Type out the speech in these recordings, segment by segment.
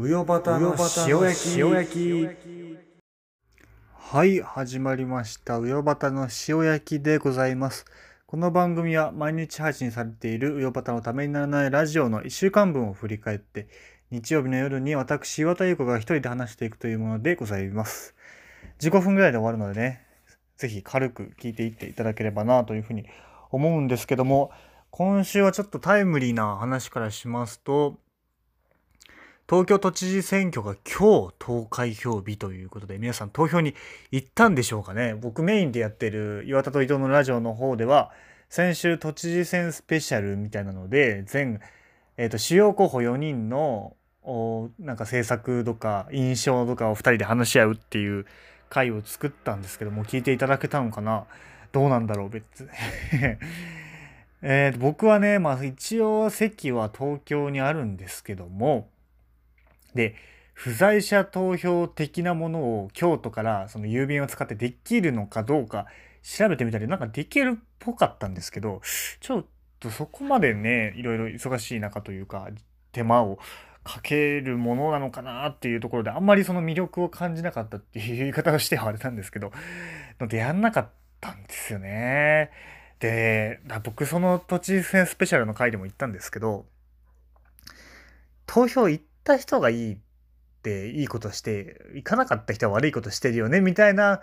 うよばたの塩焼き。はい始まりました。うよばたの塩焼きでございます。この番組は毎日配信されているうよばたのためにならないラジオの1週間分を振り返って日曜日の夜に私岩田優子が一人で話していくというものでございます。15分ぐらいで終わるのでねぜひ軽く聞いていっていただければなというふうに思うんですけども今週はちょっとタイムリーな話からしますと東京都知事選挙が今日投開票日ということで皆さん投票に行ったんでしょうかね？僕メインでやってる岩田と伊藤のラジオの方では先週都知事選スペシャルみたいなので全、えーと、主要候補4人のなんか政策とか印象とかを2人で話し合うっていう回を作ったんですけども聞いていただけたのかな？どうなんだろう別。えー、僕はねまあ一応席は東京にあるんですけどもで不在者投票的なものを京都からその郵便を使ってできるのかどうか調べてみたりなんかできるっぽかったんですけどちょっとそこまでねいろいろ忙しい中というか手間をかけるものなのかなっていうところであんまりその魅力を感じなかったっていう言い方をしてはあれなんですけどのでやんなかったんですよね。で僕その都知事選スペシャルの回でも言ったんですけど投票行った人がいいっていいことして行かなかった人は悪いことしてるよねみたいな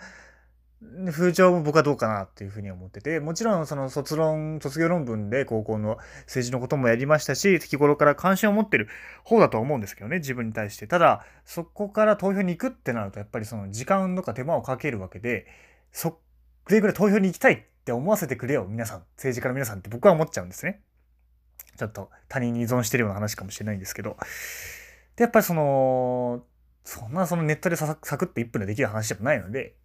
風潮も僕はどうかなっていうふうに思っててもちろんその卒論卒業論文で高校の政治のこともやりましたし日頃から関心を持ってる方だと思うんですけどね自分に対して。ただそこから投票に行くってなるとやっぱりその時間とか手間をかけるわけでそれぐらい投票に行きたいって思わせてくれよ皆さん。政治家の皆さんって僕は思っちゃうんですね。ちょっと他人に依存してるような話かもしれないんですけど。でやっぱりそのそんなそのネットでサクッと1分でできる話でもないので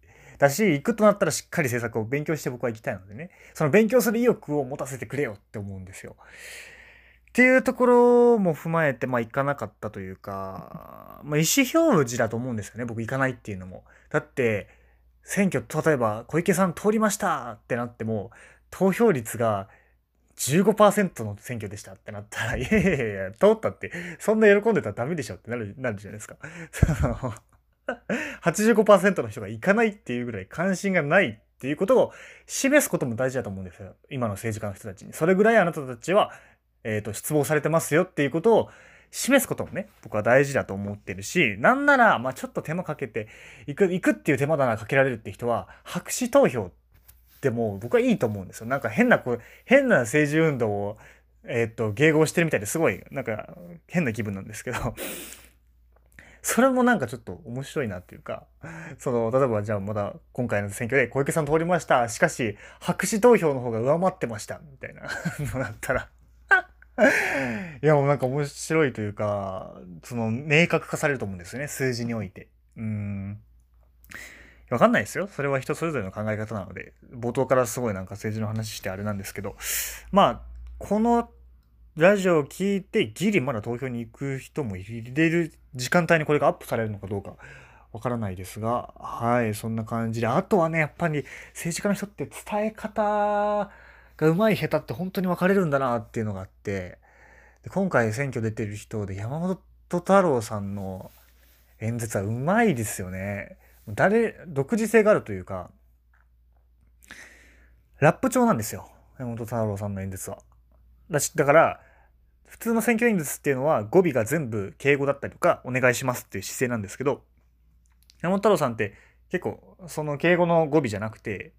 だし、行くとなったらしっかり政策を勉強して僕は行きたいのでね、その勉強する意欲を持たせてくれよって思うんですよ。っていうところも踏まえて、まあ行かなかったというか、まあ意思表示だと思うんですよね、僕行かないっていうのも。だって、選挙、例えば小池さん通りましたってなっても、投票率が15%の選挙でしたってなったら、いやいやいや、通ったって、そんな喜んでたらダメでしょってなる、なるじゃないですか。その85%の人が行かないっていうぐらい関心がないっていうことを示すことも大事だと思うんですよ。今の政治家の人たちに。それぐらいあなたたちは、えっ、ー、と、失望されてますよっていうことを示すこともね、僕は大事だと思ってるし、なんなら、まあちょっと手間かけて、行く、行くっていう手間だなかけられるって人は、白紙投票ってでも僕はいいと思うんですよ。なんか変な、こう、変な政治運動を、えっ、と、迎合してるみたいですごい、なんか変な気分なんですけど、それもなんかちょっと面白いなっていうか、その、例えばじゃあまだ今回の選挙で小池さん通りました。しかし、白紙投票の方が上回ってました。みたいな のだったら いやもうなんか面白いというか、その明確化されると思うんですよね。数字において。うん。わかんないですよ。それは人それぞれの考え方なので、冒頭からすごいなんか政治の話してあれなんですけど、まあ、このラジオを聞いてギリまだ投票に行く人も入れる時間帯にこれがアップされるのかどうかわからないですが、はい、そんな感じで。あとはね、やっぱり政治家の人って伝え方が上手い下手って本当に分かれるんだなっていうのがあって、で今回選挙出てる人で山本太郎さんの演説は上手いですよね。誰、独自性があるというか、ラップ調なんですよ。山本太郎さんの演説は。だし、だから、普通の選挙演説っていうのは語尾が全部敬語だったりとか、お願いしますっていう姿勢なんですけど、山本太郎さんって結構、その敬語の語尾じゃなくて、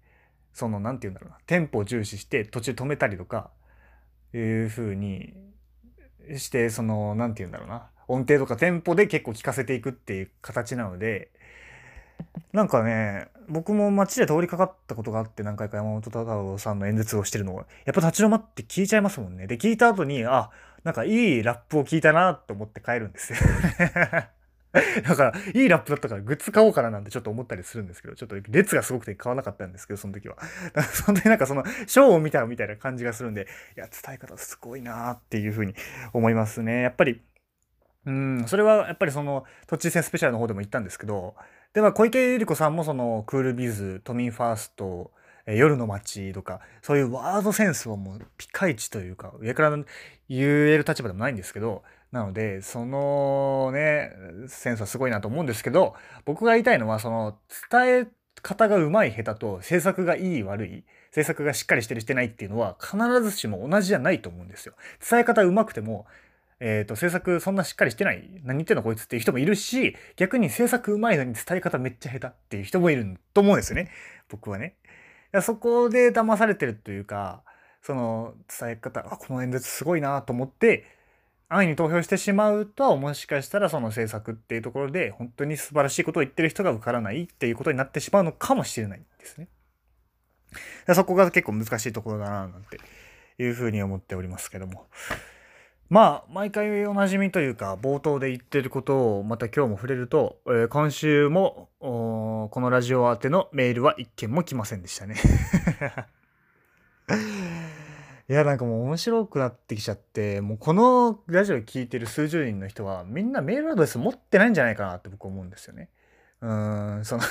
その、なんて言うんだろうな、テンポを重視して途中止めたりとか、いう風にして、その、なんて言うんだろうな、音程とかテンポで結構聞かせていくっていう形なので、なんかね、僕も街で通りかかったことがあって何回か山本太郎さんの演説をしてるのを、やっぱ立ち止まって聞いちゃいますもんね。で、聞いた後に、あ、なんかいいラップを聞いたなと思って帰るんですよ。だから、いいラップだったからグッズ買おうかななんてちょっと思ったりするんですけど、ちょっと列がすごくて買わなかったんですけど、その時は。本当になんかその、ショーを見たみたいな感じがするんで、いや、伝え方すごいなっていうふうに思いますね。やっぱり、うん、それはやっぱりその、都知事選スペシャルの方でも言ったんですけど、で、まあ、小池百合子さんもその、クールビズ、都民ファースト、え夜の街とか、そういうワードセンスはもうピカイチというか、上から言える立場でもないんですけど、なので、そのね、センスはすごいなと思うんですけど、僕が言いたいのは、その、伝え方が上手い下手と制作がいい悪い、制作がしっかりしてるしてないっていうのは必ずしも同じじゃないと思うんですよ。伝え方上手くても、えっ、ー、と、制作そんなしっかりしてない、何言ってんのこいつっていう人もいるし、逆に制作上手いのに伝え方めっちゃ下手っていう人もいると思うんですよね。僕はね。そこで騙されてるというか、その伝え方、あ、この演説すごいなと思って、安易に投票してしまうと、もしかしたらその政策っていうところで、本当に素晴らしいことを言ってる人が受からないっていうことになってしまうのかもしれないんですね。そこが結構難しいところだな、なんていうふうに思っておりますけども。まあ、毎回おなじみというか、冒頭で言ってることをまた今日も触れると、えー、今週も、このラジオ宛てのメールは一件も来ませんでしたね。いや、なんかもう面白くなってきちゃって、もうこのラジオ聴いてる数十人の人はみんなメールアドレス持ってないんじゃないかなって僕思うんですよね。うん、その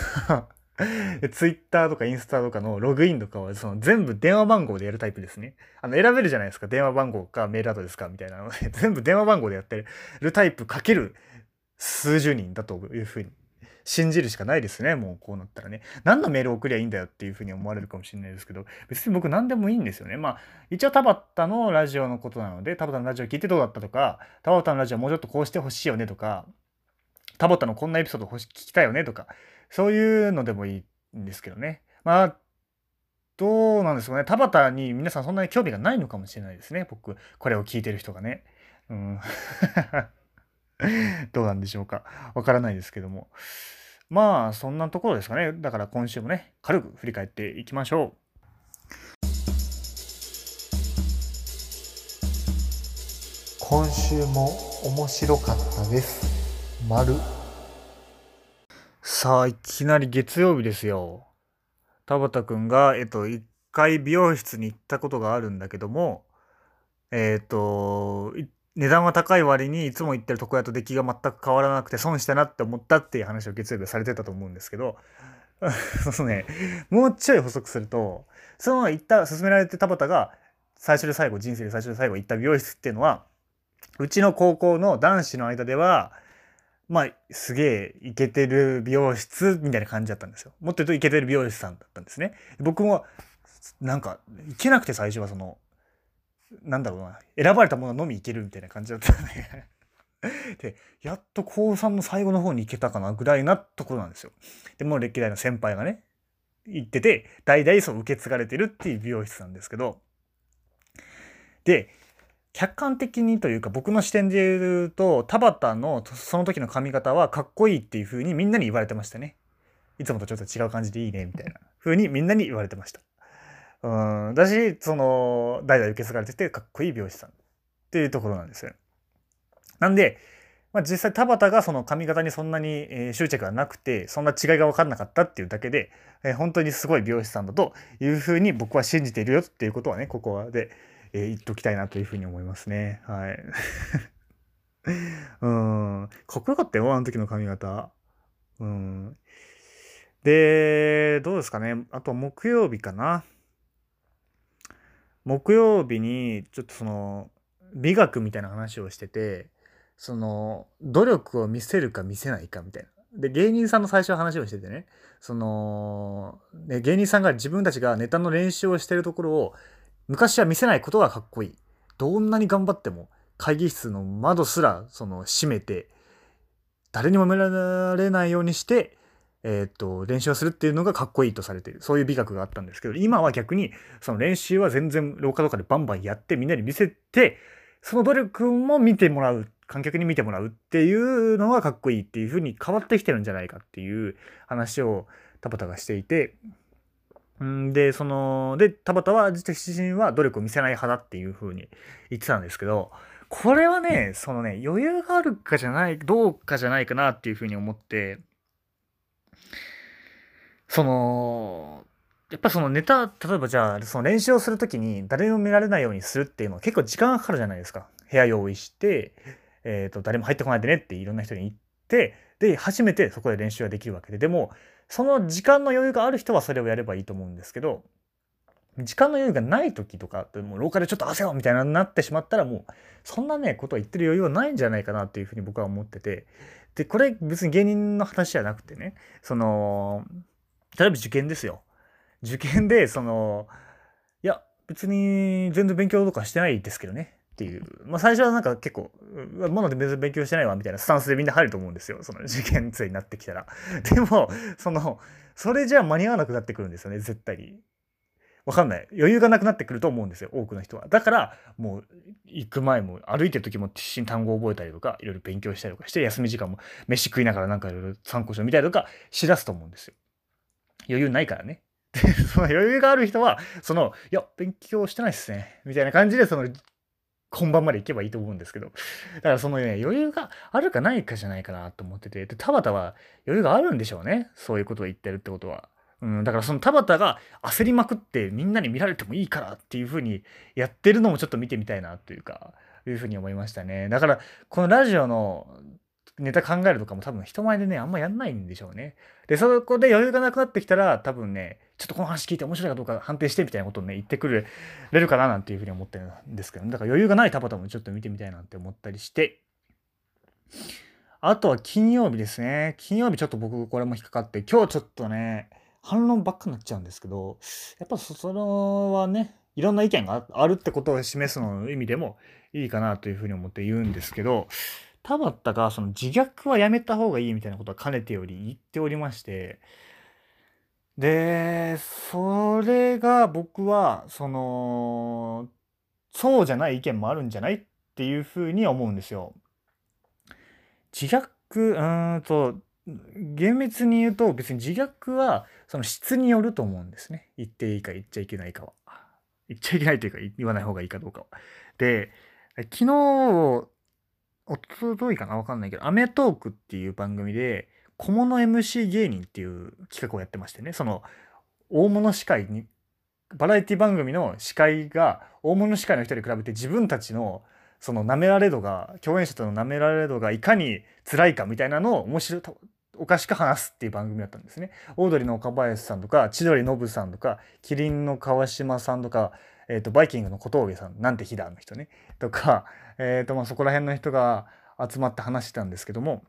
ツイッターとかインスタとかのログインとかはその全部電話番号でやるタイプですね。あの選べるじゃないですか。電話番号かメールアドレスかみたいなので、全部電話番号でやってるタイプかける数十人だというふうに信じるしかないですね。もうこうなったらね。何のメール送りゃいいんだよっていうふうに思われるかもしれないですけど、別に僕何でもいいんですよね。まあ、一応田畑のラジオのことなので、田畑のラジオ聞いてどうだったとか、田畑のラジオもうちょっとこうしてほしいよねとか、田畑のこんなエピソード聞きたいよねとか、そういうのでもいいんですけどね。まあ、どうなんですかね。田畑に皆さんそんなに興味がないのかもしれないですね。僕、これを聞いてる人がね。うん。どうなんでしょうか。わからないですけども。まあ、そんなところですかね。だから今週もね、軽く振り返っていきましょう。今週も面白かったです。丸。さあ、いきなり月曜日ですよ。田畑くんが、えっと、一回美容室に行ったことがあるんだけども、えっと、値段は高い割にいつも行ってる床屋と出来が全く変わらなくて損したなって思ったっていう話を月曜日されてたと思うんですけど、そのね、もうちょい補足すると、その行った、勧められて田畑が最初で最後、人生で最初で最後行った美容室っていうのは、うちの高校の男子の間では、まあ、すげえイケてる美容室みたいな感じだったんですよ。もっと言うとイケてる美容師さんだったんですね。僕も、なんか、行けなくて最初はその、なんだろうな、選ばれたもののみいけるみたいな感じだったね で、やっと高3の最後の方に行けたかなぐらいなところなんですよ。で、も歴代の先輩がね、行ってて、代々そう受け継がれてるっていう美容室なんですけど、で、客観的にというか僕の視点で言うと、田畑のその時の髪型はかっこいいっていう風にみんなに言われてましたね。いつもとちょっと違う感じでいいね、みたいな風にみんなに言われてました。うん、だし、その、代々受け継がれてて、かっこいい美容師さんっていうところなんですよ。なんで、まあ、実際田畑がその髪型にそんなに、えー、執着がなくて、そんな違いが分かんなかったっていうだけで、えー、本当にすごい美容師さんだというふうに僕は信じているよっていうことはね、ここで、えー、言っときたいなというふうに思いますね。はい。うん。かっこよかったよ、あの時の髪型。うん。で、どうですかね。あと木曜日かな。木曜日にちょっとその美学みたいな話をしててその努力を見せるか見せないかみたいな。で芸人さんの最初話をしててねそのね芸人さんが自分たちがネタの練習をしてるところを昔は見せないことがかっこいい。どんなに頑張っても会議室の窓すらその閉めて誰にも見られないようにしてえっ、と、練習をするっていうのがかっこいいとされている。そういう美学があったんですけど、今は逆に、その練習は全然廊下とかでバンバンやってみんなに見せて、その努力も見てもらう、観客に見てもらうっていうのがかっこいいっていう風に変わってきてるんじゃないかっていう話を田畑がしていて、んで、その、で、田畑は自身は努力を見せない派だっていう風に言ってたんですけど、これはね、そのね、余裕があるかじゃない、どうかじゃないかなっていう風に思って、その、やっぱそのネタ、例えばじゃあ、その練習をするときに誰も見られないようにするっていうのは結構時間がかかるじゃないですか。部屋用意して、えっ、ー、と、誰も入ってこないでねっていろんな人に言って、で、初めてそこで練習ができるわけで。でも、その時間の余裕がある人はそれをやればいいと思うんですけど、時間の余裕がない時とか、もう廊下でちょっと汗をみたいなになってしまったらもう、そんなね、ことを言ってる余裕はないんじゃないかなっていうふうに僕は思ってて。で、これ別に芸人の話じゃなくてね、その、例えば受験ですよ。受験で、その、いや、別に全然勉強とかしてないですけどね。っていう。まあ最初はなんか結構、まだ別に勉強してないわみたいなスタンスでみんな入ると思うんですよ。その受験生になってきたら。でも、その、それじゃ間に合わなくなってくるんですよね、絶対に。わかんない。余裕がなくなってくると思うんですよ、多くの人は。だから、もう、行く前も、歩いてる時も必死に単語を覚えたりとか、いろいろ勉強したりとかして、休み時間も飯食いながらなんかいろいろ参考書見たりとかしだすと思うんですよ。余裕ないからね。で、その余裕がある人は、その、いや、勉強してないっすね。みたいな感じで、その、本番まで行けばいいと思うんですけど。だからそのね、余裕があるかないかじゃないかなと思ってて。で、田畑は余裕があるんでしょうね。そういうことを言ってるってことは。うん、だからその田畑が焦りまくってみんなに見られてもいいからっていう風にやってるのもちょっと見てみたいなというか、いう風に思いましたね。だから、このラジオのネタ考えるとかも多分人前でね、あんまやんないんでしょうね。で、そこで余裕がなくなってきたら、多分ね、ちょっとこの話聞いて面白いかどうか判定してみたいなことをね、言ってくれるかななんていうふうに思ってるんですけど、ね、だから余裕がない田畑もちょっと見てみたいなって思ったりして、あとは金曜日ですね。金曜日ちょっと僕これも引っかかって、今日ちょっとね、反論ばっかになっちゃうんですけど、やっぱそそれはね、いろんな意見があるってことを示すの意味でもいいかなというふうに思って言うんですけど、田畑がその自虐はやめた方がいいみたいなことはかねてより言っておりまして、で、それが僕は、その、そうじゃない意見もあるんじゃないっていうふうに思うんですよ。自虐、うんと、厳密に言うと別に自虐はその質によると思うんですね。言っていいか言っちゃいけないかは。言っちゃいけないというか言わない方がいいかどうかは。で、昨日、おとといかな？わかんないけど、アメトークっていう番組で、小物 MC 芸人っていう企画をやってましてね、その、大物司会に、バラエティ番組の司会が、大物司会の人に比べて自分たちの、その舐められ度が、共演者との舐められ度がいかに辛いかみたいなのを面白い、おかしく話すっていう番組だったんですね。オードリーの岡林さんとか、千鳥ノブさんとか、キリンの川島さんとか、えっ、ー、と、バイキングの小峠さん、なんてヒダの人ね、とか、えっ、ー、と、まあ、そこら辺の人が集まって話してたんですけども、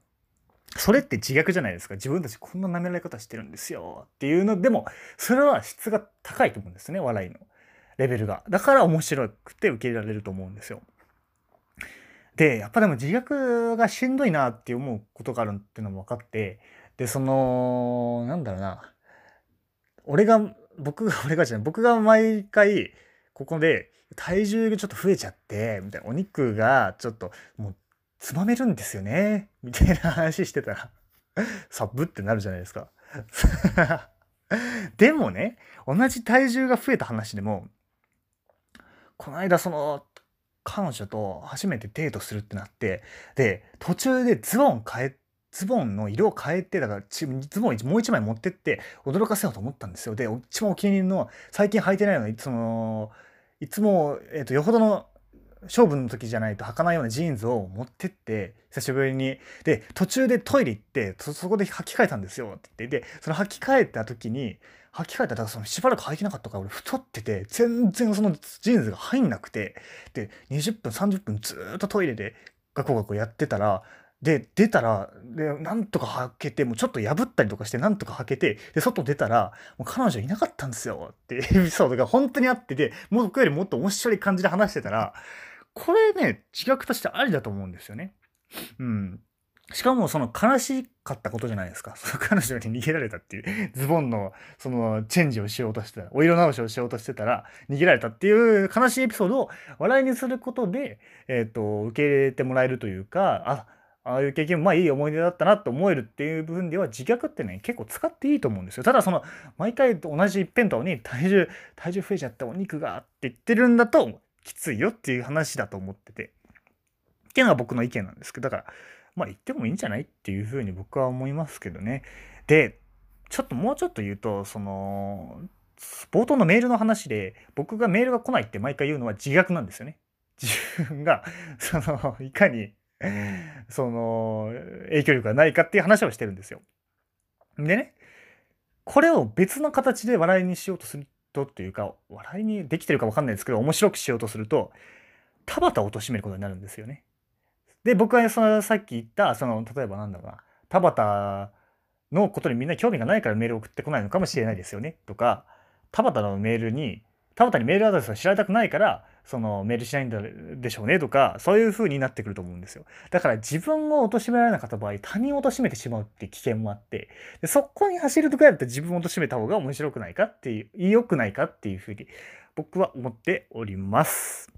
それって自虐じゃないですか。自分たちこんな舐められ方してるんですよ。っていうのでも、それは質が高いと思うんですね。笑いのレベルが。だから面白くて受け入れられると思うんですよ。で、やっぱでも自虐がしんどいなって思うことがあるっていうのも分かって、で、その、なんだろうな。俺が、僕が、俺がじゃない、僕が毎回、ここで体重がちょっと増えちゃって、みたいな、お肉がちょっともうつまめるんですよね、みたいな話してたらサブってなるじゃないですか でもね、同じ体重が増えた話でも、この間その、彼女と初めてデートするってなって、で、途中でズボン変え、ズボンの色を変えて、だからズボンもう一枚持ってって驚かせようと思ったんですよ。で、一番お気に入りの、最近履いてないのに、その、いつも、えっ、ー、と、よほどの勝負の時じゃないと履かないようなジーンズを持ってって久しぶりに。で途中でトイレ行ってそこで履き替えたんですよ。って言ってでその履き替えた時に履き替えたらそのしばらく履いてなかったから俺太ってて全然そのジーンズが入んなくて。で20分30分ずっとトイレでガコガコやってたらで、出たら、で、なんとか履けて、もうちょっと破ったりとかして、なんとか履けて、で、外出たら、もう彼女いなかったんですよ。ってエピソードが本当にあってて、もう僕よりもっと面白い感じで話してたら、これね、自覚としてありだと思うんですよね。うん。しかもその悲しかったことじゃないですか。そ の彼女に逃げられたっていう、ズボンのそのチェンジをしようとしてたら、お色直しをしようとしてたら、逃げられたっていう悲しいエピソードを笑いにすることで、えっ、ー、と、受け入れてもらえるというか、あ、ああいう経験もまあいい思い出だったなと思えるっていう部分では自虐ってね結構使っていいと思うんですよただその毎回同じ一辺倒に体重体重増えちゃったお肉がって言ってるんだときついよっていう話だと思ってて。っていうのが僕の意見なんですけど、だから、まあ言ってもいいんじゃないっていうふうに僕は思いますけどね。で、ちょっともうちょっと言うと、その、冒頭のメールの話で、僕がメールが来ないって毎回言うのは自虐なんですよね。自分が、その、いかに、その、影響力がないかっていう話をしてるんですよ。でね、これを別の形で笑いにしようとするとっていうか、笑いにできてるかわかんないですけど、面白くしようとすると、田畑を貶めることになるんですよね。で、僕はそのさっき言った、その、例えばなんだろうな、田畑のことにみんな興味がないからメール送ってこないのかもしれないですよね。とか、田畑のメールに、田畑にメールアドレスを知られたくないから、そのメールしないんでしょうねとか、そういう風になってくると思うんですよ。だから自分を貶められなかった場合、他人を貶めてしまうって危険もあって、でそこに走るとかやったら自分を貶めた方が面白くないかっていう、良くないかっていう風に僕は思っております。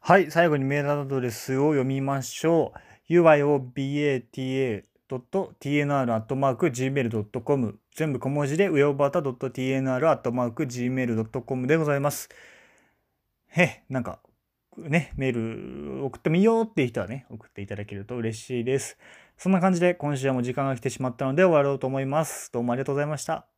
はい、最後にメールアドレスを読みましょう。uiobata.tnr.gmail.com 全部小文字で、上尾バタ .tnr.gmail.com でございます。へ、なんか、ね、メール送ってみようっていう人はね、送っていただけると嬉しいです。そんな感じで今週はもう時間が来てしまったので終わろうと思います。どうもありがとうございました。